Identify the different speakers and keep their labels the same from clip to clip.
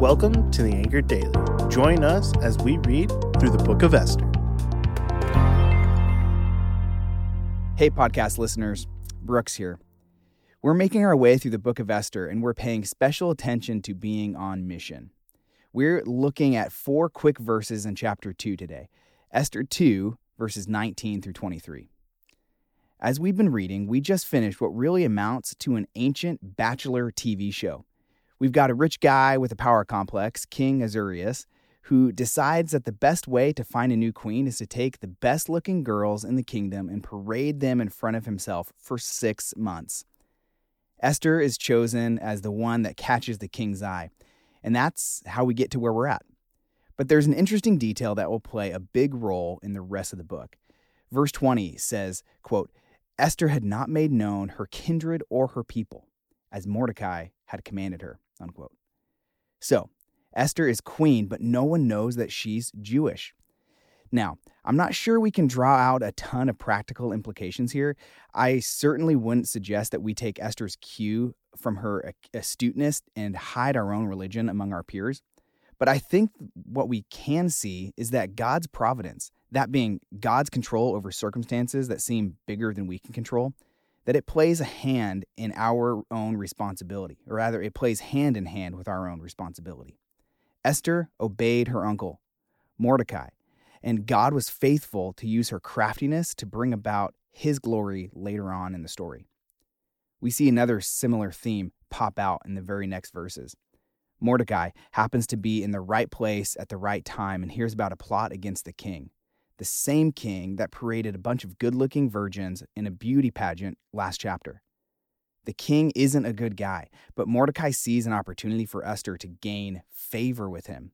Speaker 1: Welcome to the Anchored Daily. Join us as we read through the book of Esther.
Speaker 2: Hey, podcast listeners, Brooks here. We're making our way through the book of Esther and we're paying special attention to being on mission. We're looking at four quick verses in chapter 2 today Esther 2, verses 19 through 23. As we've been reading, we just finished what really amounts to an ancient bachelor TV show. We've got a rich guy with a power complex, King Ahasuerus, who decides that the best way to find a new queen is to take the best looking girls in the kingdom and parade them in front of himself for six months. Esther is chosen as the one that catches the king's eye, and that's how we get to where we're at. But there's an interesting detail that will play a big role in the rest of the book. Verse 20 says, quote, Esther had not made known her kindred or her people, as Mordecai had commanded her. Unquote. So, Esther is queen, but no one knows that she's Jewish. Now, I'm not sure we can draw out a ton of practical implications here. I certainly wouldn't suggest that we take Esther's cue from her astuteness and hide our own religion among our peers. But I think what we can see is that God's providence, that being God's control over circumstances that seem bigger than we can control, that it plays a hand in our own responsibility, or rather, it plays hand in hand with our own responsibility. Esther obeyed her uncle, Mordecai, and God was faithful to use her craftiness to bring about his glory later on in the story. We see another similar theme pop out in the very next verses. Mordecai happens to be in the right place at the right time and hears about a plot against the king the same king that paraded a bunch of good looking virgins in a beauty pageant last chapter. The king isn't a good guy, but Mordecai sees an opportunity for Esther to gain favor with him.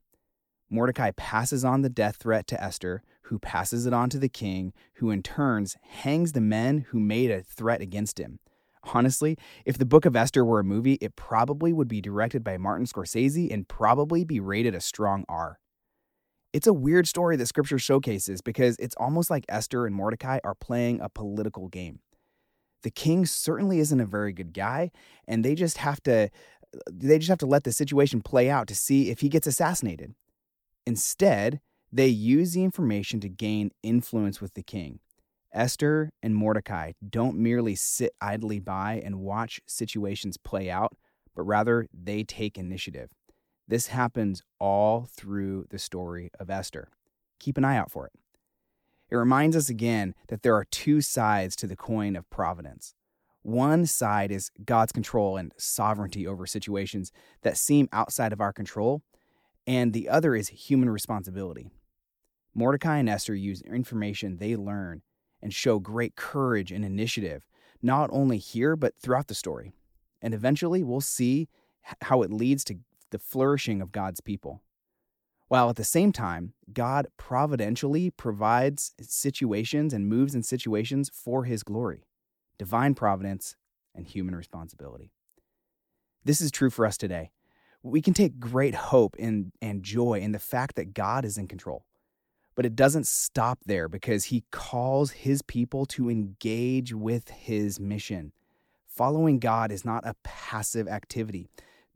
Speaker 2: Mordecai passes on the death threat to Esther, who passes it on to the king, who in turns hangs the men who made a threat against him. Honestly, if the book of Esther were a movie, it probably would be directed by Martin Scorsese and probably be rated a strong R. It's a weird story that scripture showcases because it's almost like Esther and Mordecai are playing a political game. The king certainly isn't a very good guy, and they just have to they just have to let the situation play out to see if he gets assassinated. Instead, they use the information to gain influence with the king. Esther and Mordecai don't merely sit idly by and watch situations play out, but rather they take initiative. This happens all through the story of Esther. Keep an eye out for it. It reminds us again that there are two sides to the coin of providence. One side is God's control and sovereignty over situations that seem outside of our control, and the other is human responsibility. Mordecai and Esther use information they learn and show great courage and initiative, not only here, but throughout the story. And eventually, we'll see how it leads to the flourishing of God's people. While at the same time, God providentially provides situations and moves in situations for his glory, divine providence, and human responsibility. This is true for us today. We can take great hope in, and joy in the fact that God is in control. But it doesn't stop there because he calls his people to engage with his mission. Following God is not a passive activity.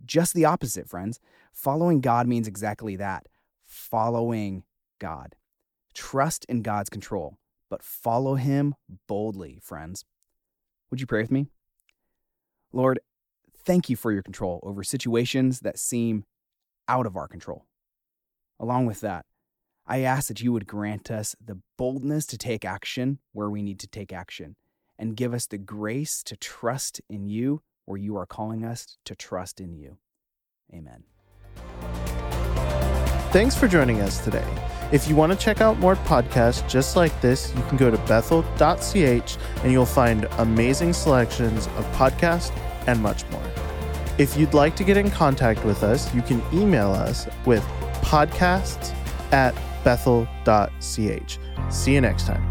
Speaker 2: Just the opposite, friends. Following God means exactly that following God. Trust in God's control, but follow Him boldly, friends. Would you pray with me? Lord, thank you for your control over situations that seem out of our control. Along with that, I ask that you would grant us the boldness to take action where we need to take action and give us the grace to trust in you where you are calling us to trust in you. Amen.
Speaker 1: Thanks for joining us today. If you want to check out more podcasts just like this, you can go to bethel.ch and you'll find amazing selections of podcasts and much more. If you'd like to get in contact with us, you can email us with podcasts at bethel.ch. See you next time.